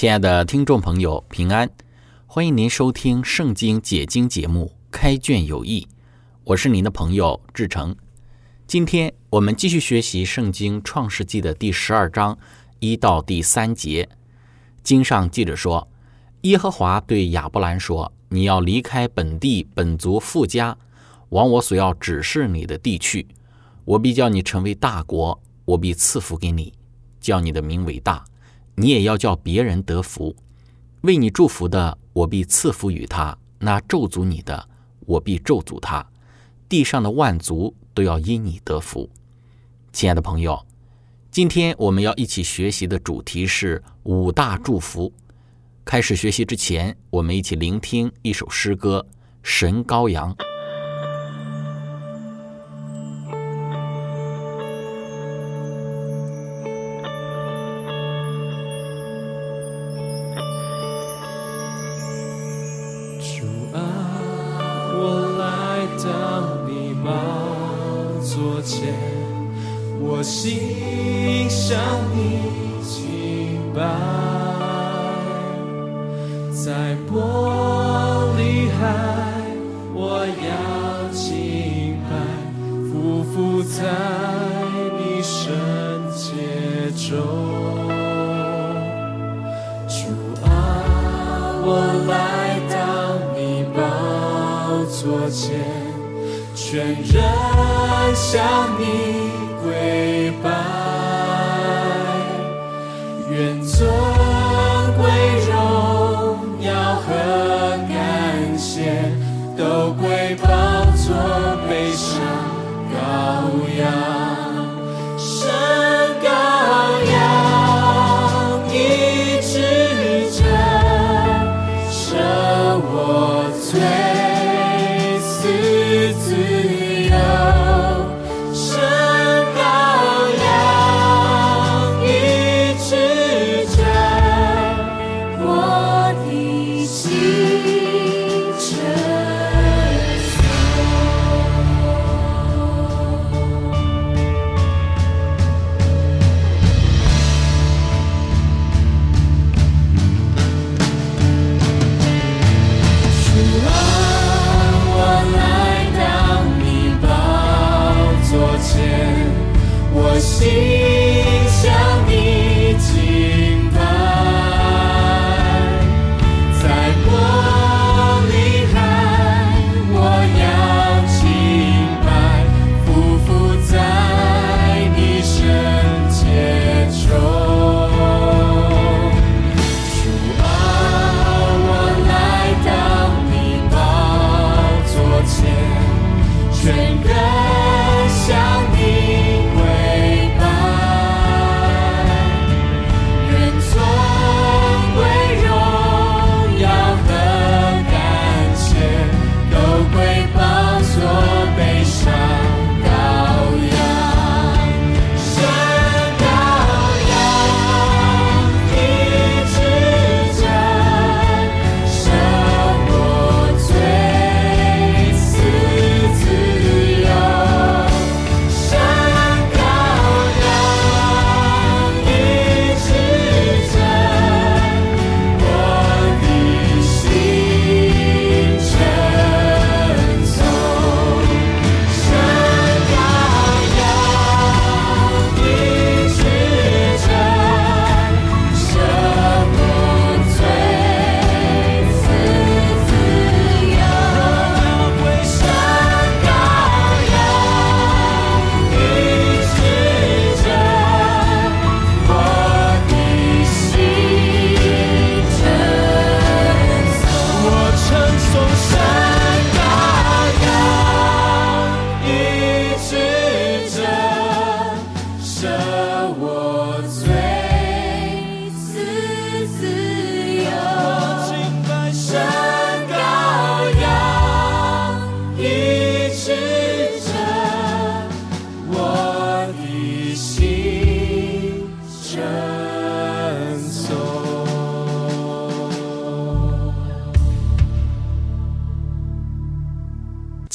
亲爱的听众朋友，平安！欢迎您收听《圣经解经》节目《开卷有益》，我是您的朋友志成。今天我们继续学习《圣经·创世纪》的第十二章一到第三节。经上记着说：“耶和华对亚伯兰说：‘你要离开本地本族富家，往我所要指示你的地去。我必叫你成为大国，我必赐福给你，叫你的名为大。’”你也要叫别人得福，为你祝福的，我必赐福于他；那咒诅你的，我必咒诅他。地上的万族都要因你得福。亲爱的朋友，今天我们要一起学习的主题是五大祝福。开始学习之前，我们一起聆听一首诗歌《神羔羊》。想你。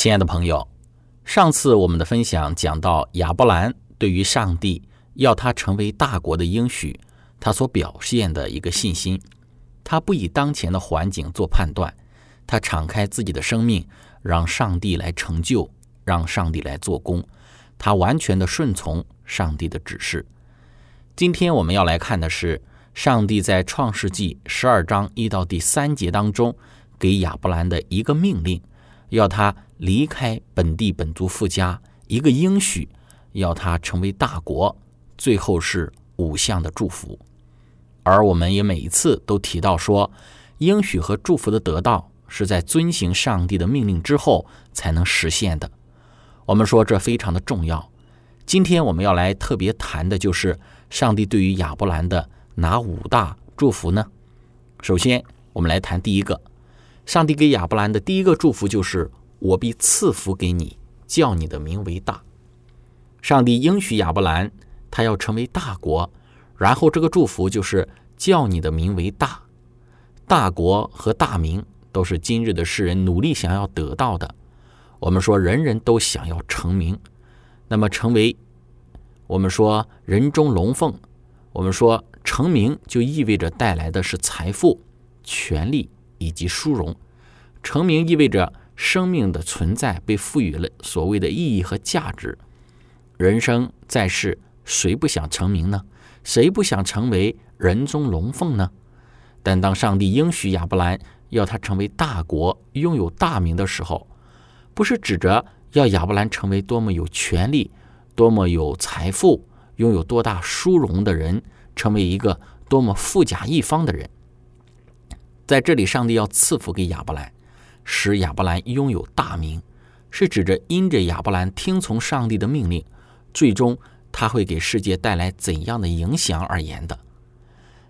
亲爱的朋友，上次我们的分享讲到亚伯兰对于上帝要他成为大国的应许，他所表现的一个信心。他不以当前的环境做判断，他敞开自己的生命，让上帝来成就，让上帝来做工。他完全的顺从上帝的指示。今天我们要来看的是，上帝在创世纪十二章一到第三节当中给亚伯兰的一个命令，要他离开本地本族富家，一个应许，要他成为大国，最后是五项的祝福。而我们也每一次都提到说，应许和祝福的得到是在遵行上帝的命令之后才能实现的。我们说这非常的重要。今天我们要来特别谈的就是上帝对于亚伯兰的哪五大祝福呢？首先，我们来谈第一个，上帝给亚伯兰的第一个祝福就是“我必赐福给你，叫你的名为大”。上帝应许亚伯兰，他要成为大国。然后这个祝福就是叫你的名为大，大国和大名都是今日的世人努力想要得到的。我们说人人都想要成名，那么成为我们说人中龙凤，我们说成名就意味着带来的是财富、权力以及殊荣。成名意味着生命的存在被赋予了所谓的意义和价值。人生在世，谁不想成名呢？谁不想成为人中龙凤呢？但当上帝应许亚伯兰要他成为大国、拥有大名的时候，不是指着要亚伯兰成为多么有权利、多么有财富、拥有多大殊荣的人，成为一个多么富甲一方的人。在这里，上帝要赐福给亚伯兰，使亚伯兰拥有大名，是指着因着亚伯兰听从上帝的命令，最终。他会给世界带来怎样的影响而言的？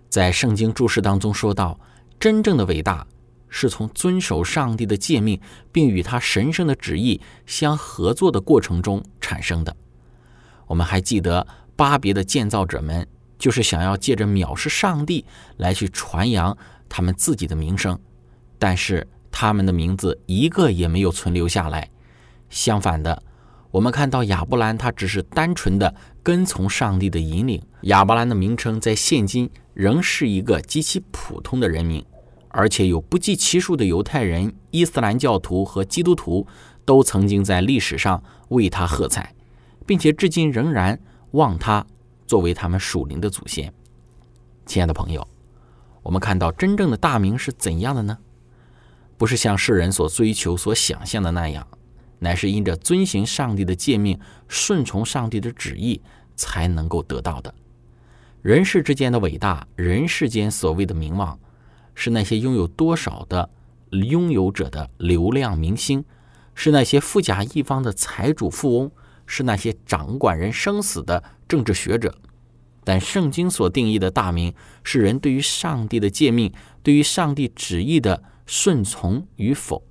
在圣经注释当中说到，真正的伟大是从遵守上帝的诫命，并与他神圣的旨意相合作的过程中产生的。我们还记得巴别的建造者们，就是想要借着藐视上帝来去传扬他们自己的名声，但是他们的名字一个也没有存留下来。相反的。我们看到亚伯兰，他只是单纯的跟从上帝的引领。亚伯兰的名称在现今仍是一个极其普通的人名，而且有不计其数的犹太人、伊斯兰教徒和基督徒都曾经在历史上为他喝彩，并且至今仍然望他作为他们属灵的祖先。亲爱的朋友，我们看到真正的大名是怎样的呢？不是像世人所追求、所想象的那样。乃是因着遵行上帝的诫命，顺从上帝的旨意，才能够得到的。人世之间的伟大，人世间所谓的名望，是那些拥有多少的拥有者的流量明星，是那些富甲一方的财主富翁，是那些掌管人生死的政治学者。但圣经所定义的大名，是人对于上帝的诫命，对于上帝旨意的顺从与否。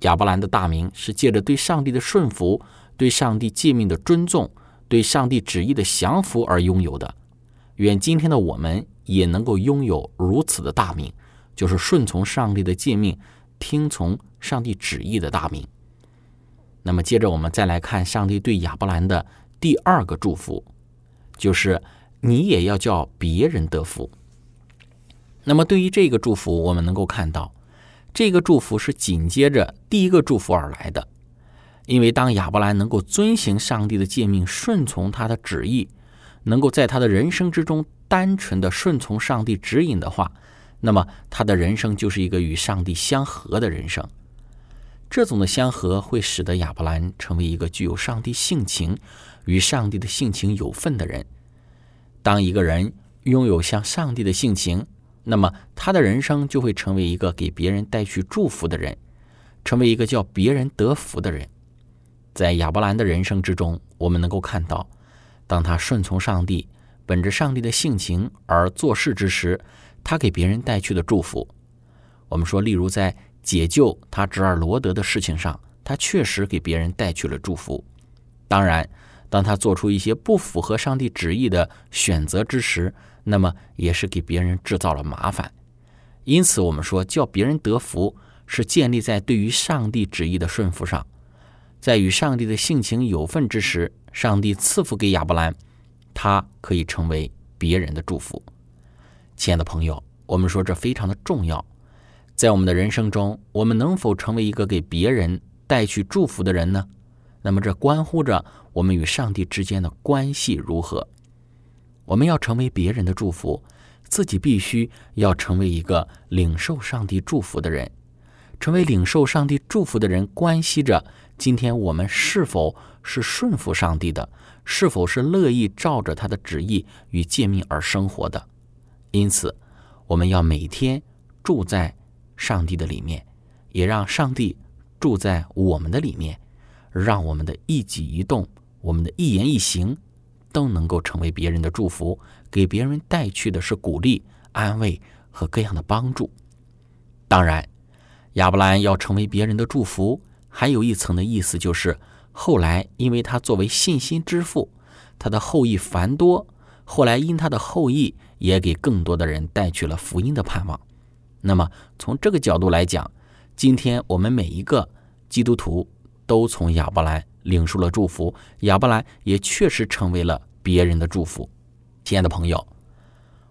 亚伯兰的大名是借着对上帝的顺服、对上帝诫命的尊重、对上帝旨意的降服而拥有的。愿今天的我们也能够拥有如此的大名，就是顺从上帝的诫命、听从上帝旨意的大名。那么，接着我们再来看上帝对亚伯兰的第二个祝福，就是你也要叫别人得福。那么，对于这个祝福，我们能够看到。这个祝福是紧接着第一个祝福而来的，因为当亚伯兰能够遵行上帝的诫命，顺从他的旨意，能够在他的人生之中单纯的顺从上帝指引的话，那么他的人生就是一个与上帝相合的人生。这种的相合会使得亚伯兰成为一个具有上帝性情、与上帝的性情有份的人。当一个人拥有像上帝的性情，那么他的人生就会成为一个给别人带去祝福的人，成为一个叫别人得福的人。在亚伯兰的人生之中，我们能够看到，当他顺从上帝，本着上帝的性情而做事之时，他给别人带去的祝福。我们说，例如在解救他侄儿罗德的事情上，他确实给别人带去了祝福。当然，当他做出一些不符合上帝旨意的选择之时，那么也是给别人制造了麻烦。因此，我们说叫别人得福，是建立在对于上帝旨意的顺服上。在与上帝的性情有份之时，上帝赐福给亚伯兰，他可以成为别人的祝福。亲爱的朋友，我们说这非常的重要。在我们的人生中，我们能否成为一个给别人带去祝福的人呢？那么，这关乎着我们与上帝之间的关系如何。我们要成为别人的祝福，自己必须要成为一个领受上帝祝福的人。成为领受上帝祝福的人，关系着今天我们是否是顺服上帝的，是否是乐意照着他的旨意与诫命而生活的。因此，我们要每天住在。上帝的里面，也让上帝住在我们的里面，让我们的一举一动、我们的一言一行，都能够成为别人的祝福，给别人带去的是鼓励、安慰和各样的帮助。当然，亚伯兰要成为别人的祝福，还有一层的意思就是，后来因为他作为信心之父，他的后裔繁多，后来因他的后裔也给更多的人带去了福音的盼望。那么，从这个角度来讲，今天我们每一个基督徒都从亚伯兰领受了祝福，亚伯兰也确实成为了别人的祝福。亲爱的朋友，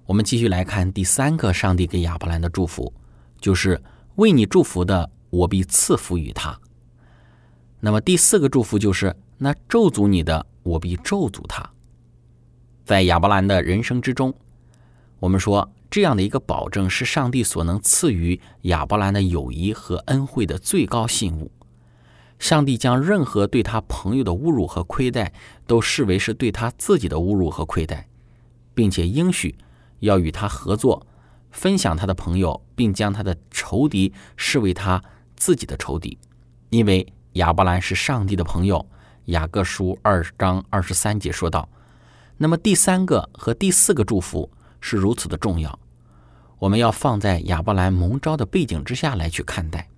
我们继续来看第三个上帝给亚伯兰的祝福，就是为你祝福的，我必赐福于他。那么第四个祝福就是，那咒诅你的，我必咒诅他。在亚伯兰的人生之中，我们说。这样的一个保证是上帝所能赐予亚伯兰的友谊和恩惠的最高信物。上帝将任何对他朋友的侮辱和亏待都视为是对他自己的侮辱和亏待，并且应许要与他合作，分享他的朋友，并将他的仇敌视为他自己的仇敌，因为亚伯兰是上帝的朋友。雅各书二章二十三节说道：“那么第三个和第四个祝福是如此的重要。”我们要放在亚伯兰蒙召的背景之下来去看待。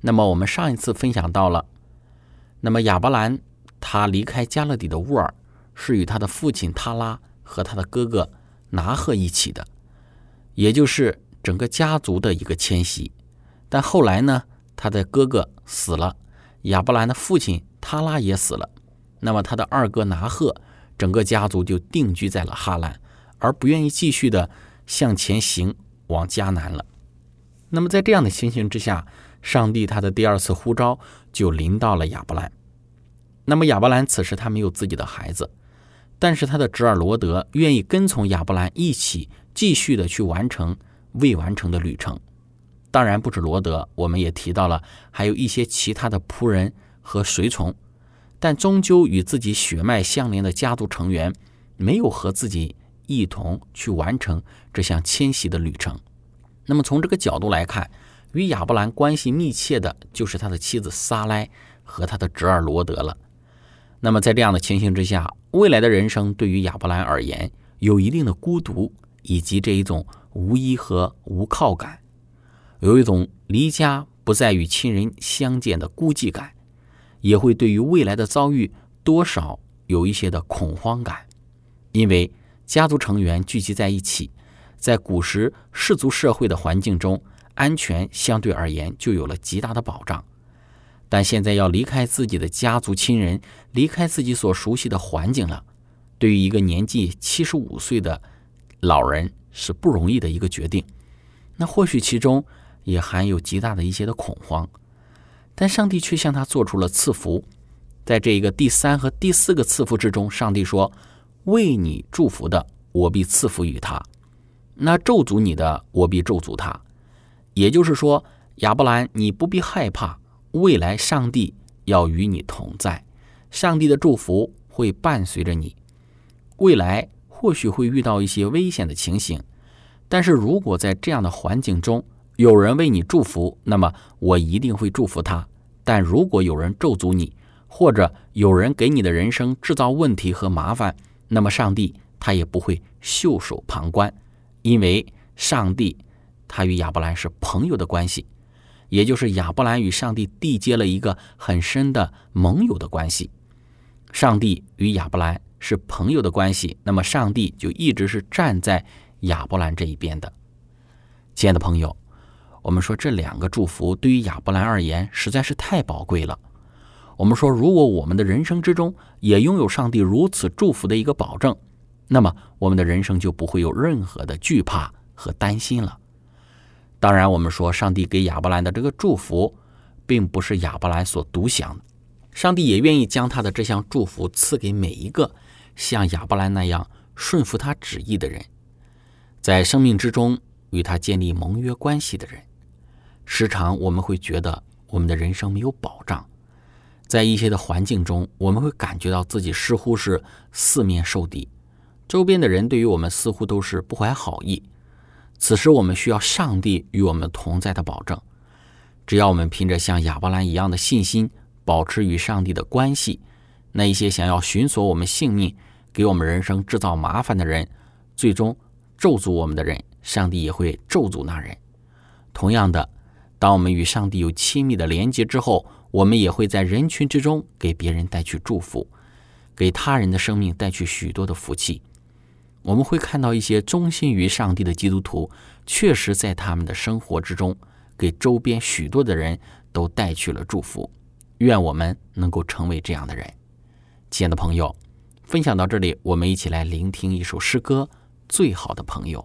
那么我们上一次分享到了，那么亚伯兰他离开加勒底的乌尔，是与他的父亲塔拉和他的哥哥拿赫一起的，也就是整个家族的一个迁徙。但后来呢，他的哥哥死了，亚伯兰的父亲塔拉也死了，那么他的二哥拿赫，整个家族就定居在了哈兰，而不愿意继续的。向前行，往迦南了。那么在这样的情形之下，上帝他的第二次呼召就临到了亚伯兰。那么亚伯兰此时他没有自己的孩子，但是他的侄儿罗德愿意跟从亚伯兰一起继续的去完成未完成的旅程。当然不止罗德，我们也提到了还有一些其他的仆人和随从，但终究与自己血脉相连的家族成员没有和自己。一同去完成这项迁徙的旅程。那么从这个角度来看，与亚伯兰关系密切的就是他的妻子撒莱和他的侄儿罗德了。那么在这样的情形之下，未来的人生对于亚伯兰而言，有一定的孤独以及这一种无依和无靠感，有一种离家不再与亲人相见的孤寂感，也会对于未来的遭遇多少有一些的恐慌感，因为。家族成员聚集在一起，在古时氏族社会的环境中，安全相对而言就有了极大的保障。但现在要离开自己的家族亲人，离开自己所熟悉的环境了，对于一个年纪七十五岁的老人是不容易的一个决定。那或许其中也含有极大的一些的恐慌，但上帝却向他做出了赐福。在这一个第三和第四个赐福之中，上帝说。为你祝福的，我必赐福于他；那咒诅你的，我必咒诅他。也就是说，亚伯兰，你不必害怕，未来上帝要与你同在，上帝的祝福会伴随着你。未来或许会遇到一些危险的情形，但是如果在这样的环境中有人为你祝福，那么我一定会祝福他；但如果有人咒诅你，或者有人给你的人生制造问题和麻烦，那么上帝他也不会袖手旁观，因为上帝他与亚伯兰是朋友的关系，也就是亚伯兰与上帝缔结了一个很深的盟友的关系。上帝与亚伯兰是朋友的关系，那么上帝就一直是站在亚伯兰这一边的。亲爱的朋友，我们说这两个祝福对于亚伯兰而言实在是太宝贵了。我们说，如果我们的人生之中也拥有上帝如此祝福的一个保证，那么我们的人生就不会有任何的惧怕和担心了。当然，我们说上帝给亚伯兰的这个祝福，并不是亚伯兰所独享的，上帝也愿意将他的这项祝福赐给每一个像亚伯兰那样顺服他旨意的人，在生命之中与他建立盟约关系的人。时常我们会觉得我们的人生没有保障。在一些的环境中，我们会感觉到自己似乎是四面受敌，周边的人对于我们似乎都是不怀好意。此时，我们需要上帝与我们同在的保证。只要我们凭着像亚伯兰一样的信心，保持与上帝的关系，那一些想要寻索我们性命、给我们人生制造麻烦的人，最终咒诅我们的人，上帝也会咒诅那人。同样的，当我们与上帝有亲密的连接之后，我们也会在人群之中给别人带去祝福，给他人的生命带去许多的福气。我们会看到一些忠心于上帝的基督徒，确实在他们的生活之中，给周边许多的人都带去了祝福。愿我们能够成为这样的人。亲爱的朋友，分享到这里，我们一起来聆听一首诗歌《最好的朋友》。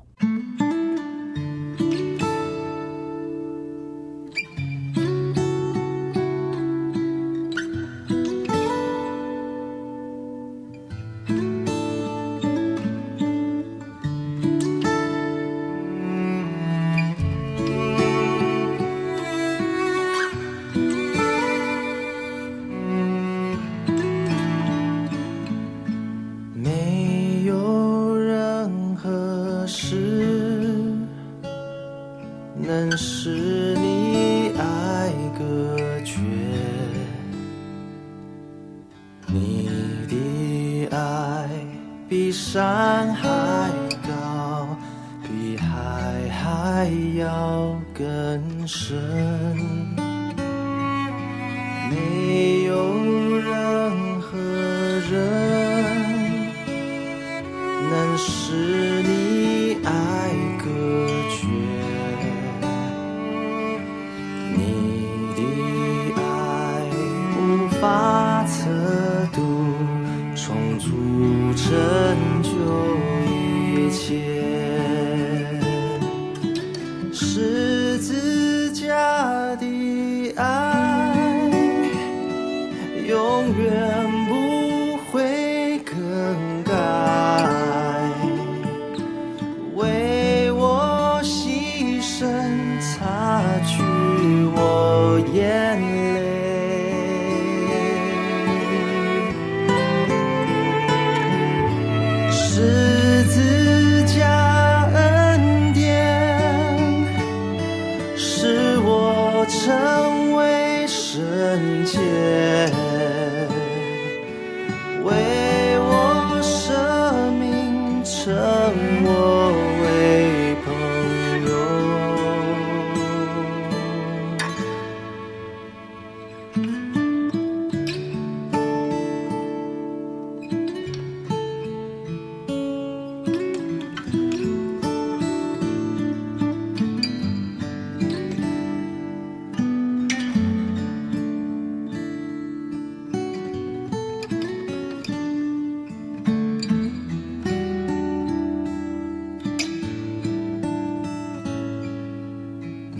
身。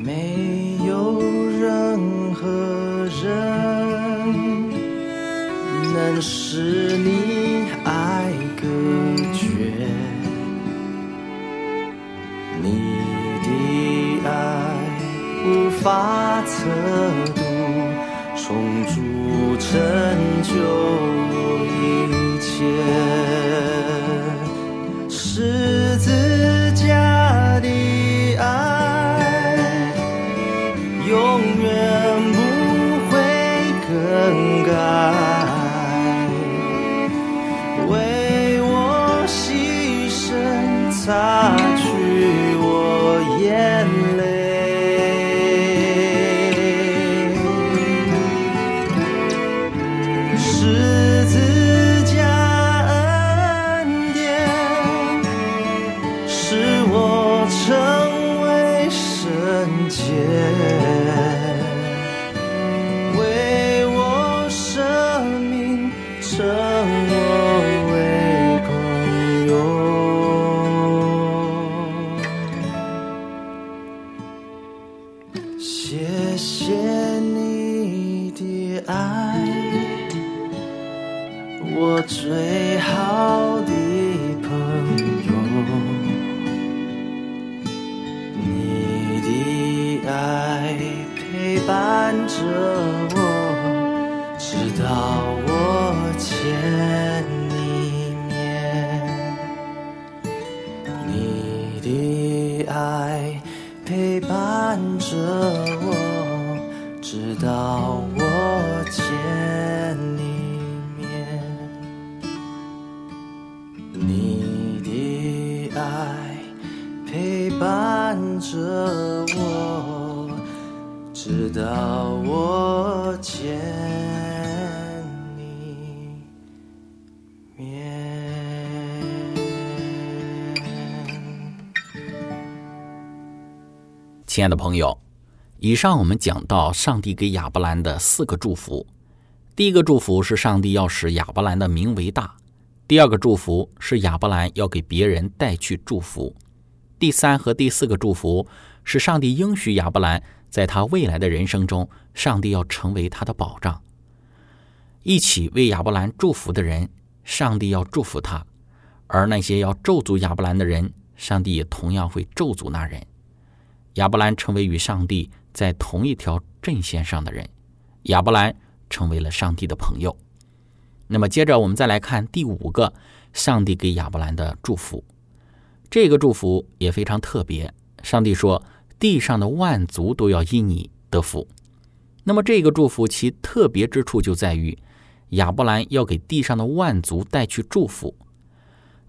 没有任何人能使你爱隔绝，你的爱无法测度，重组成直到我见你面。你的爱陪伴着我，直到我见你面。亲爱的朋友，以上我们讲到上帝给亚伯兰的四个祝福。第一个祝福是上帝要使亚伯兰的名为大；第二个祝福是亚伯兰要给别人带去祝福；第三和第四个祝福是上帝应许亚伯兰在他未来的人生中，上帝要成为他的保障。一起为亚伯兰祝福的人，上帝要祝福他；而那些要咒诅亚伯兰的人，上帝也同样会咒诅那人。亚伯兰成为与上帝在同一条阵线上的人，亚伯兰成为了上帝的朋友。那么，接着我们再来看第五个上帝给亚伯兰的祝福。这个祝福也非常特别。上帝说：“地上的万族都要因你得福。”那么，这个祝福其特别之处就在于，亚伯兰要给地上的万族带去祝福。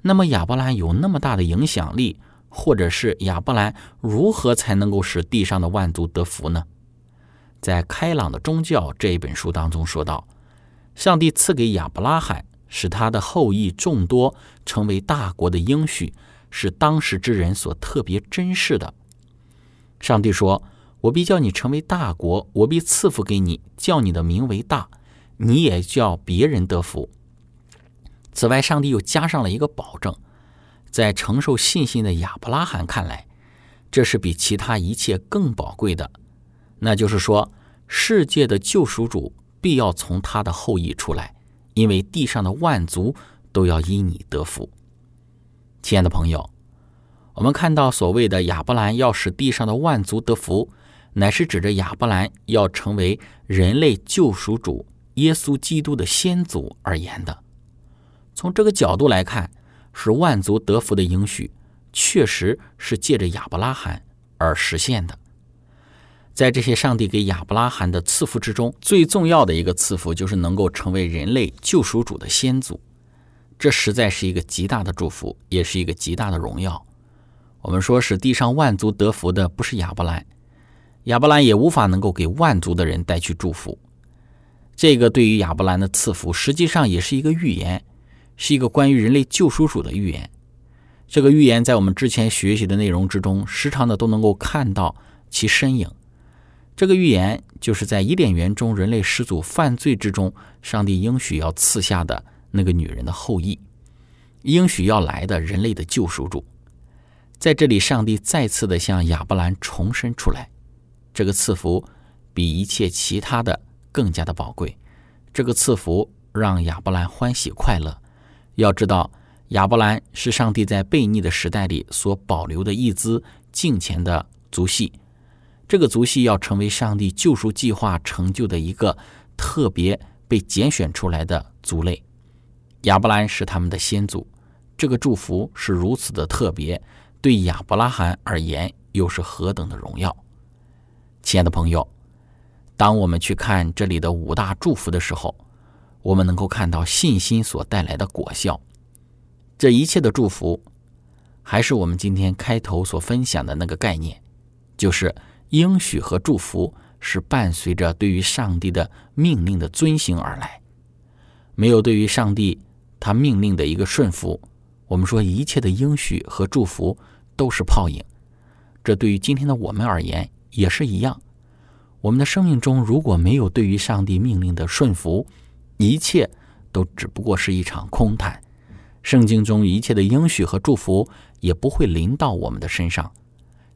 那么，亚伯兰有那么大的影响力。或者是亚伯兰如何才能够使地上的万族得福呢？在《开朗的宗教》这一本书当中说到，上帝赐给亚伯拉罕使他的后裔众多，成为大国的应许，是当时之人所特别珍视的。上帝说：“我必叫你成为大国，我必赐福给你，叫你的名为大，你也叫别人得福。”此外，上帝又加上了一个保证。在承受信心的亚伯拉罕看来，这是比其他一切更宝贵的。那就是说，世界的救赎主必要从他的后裔出来，因为地上的万族都要因你得福。亲爱的朋友，我们看到所谓的亚伯兰要使地上的万族得福，乃是指着亚伯兰要成为人类救赎主耶稣基督的先祖而言的。从这个角度来看。是万族得福的应许，确实是借着亚伯拉罕而实现的。在这些上帝给亚伯拉罕的赐福之中，最重要的一个赐福就是能够成为人类救赎主的先祖。这实在是一个极大的祝福，也是一个极大的荣耀。我们说，使地上万族得福的不是亚伯兰，亚伯兰也无法能够给万族的人带去祝福。这个对于亚伯兰的赐福，实际上也是一个预言。是一个关于人类救赎主的预言。这个预言在我们之前学习的内容之中，时常的都能够看到其身影。这个预言就是在伊甸园中人类始祖犯罪之中，上帝应许要赐下的那个女人的后裔，应许要来的人类的救赎主。在这里，上帝再次的向亚伯兰重申出来，这个赐福比一切其他的更加的宝贵。这个赐福让亚伯兰欢喜快乐。要知道，亚伯兰是上帝在悖逆的时代里所保留的一支敬虔的族系。这个族系要成为上帝救赎计划成就的一个特别被拣选出来的族类。亚伯兰是他们的先祖，这个祝福是如此的特别，对亚伯拉罕而言又是何等的荣耀！亲爱的朋友，当我们去看这里的五大祝福的时候，我们能够看到信心所带来的果效，这一切的祝福还是我们今天开头所分享的那个概念，就是应许和祝福是伴随着对于上帝的命令的遵行而来。没有对于上帝他命令的一个顺服，我们说一切的应许和祝福都是泡影。这对于今天的我们而言也是一样。我们的生命中如果没有对于上帝命令的顺服，一切都只不过是一场空谈。圣经中一切的应许和祝福也不会临到我们的身上。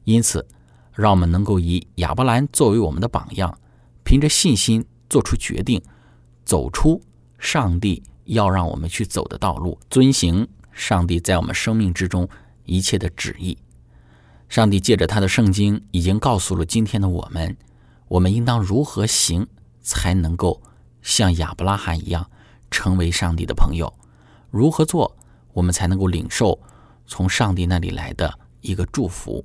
因此，让我们能够以亚伯兰作为我们的榜样，凭着信心做出决定，走出上帝要让我们去走的道路，遵行上帝在我们生命之中一切的旨意。上帝借着他的圣经已经告诉了今天的我们，我们应当如何行才能够像亚伯拉罕一样成为上帝的朋友？如何做我们才能够领受从上帝那里来的一个祝福？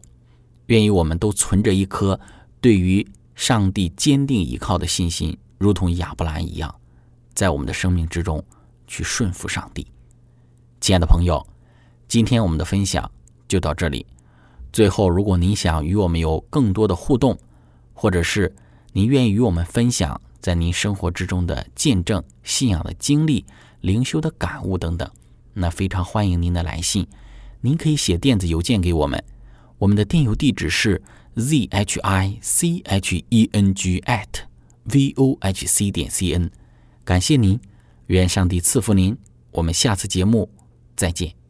愿意我们都存着一颗对于上帝坚定依靠的信心，如同亚伯兰一样，在我们的生命之中去顺服上帝。亲爱的朋友，今天我们的分享就到这里。最后，如果您想与我们有更多的互动，或者是您愿意与我们分享在您生活之中的见证、信仰的经历、灵修的感悟等等，那非常欢迎您的来信。您可以写电子邮件给我们，我们的电邮地址是 z h i c h e n g at v o h c 点 c n。感谢您，愿上帝赐福您。我们下次节目再见。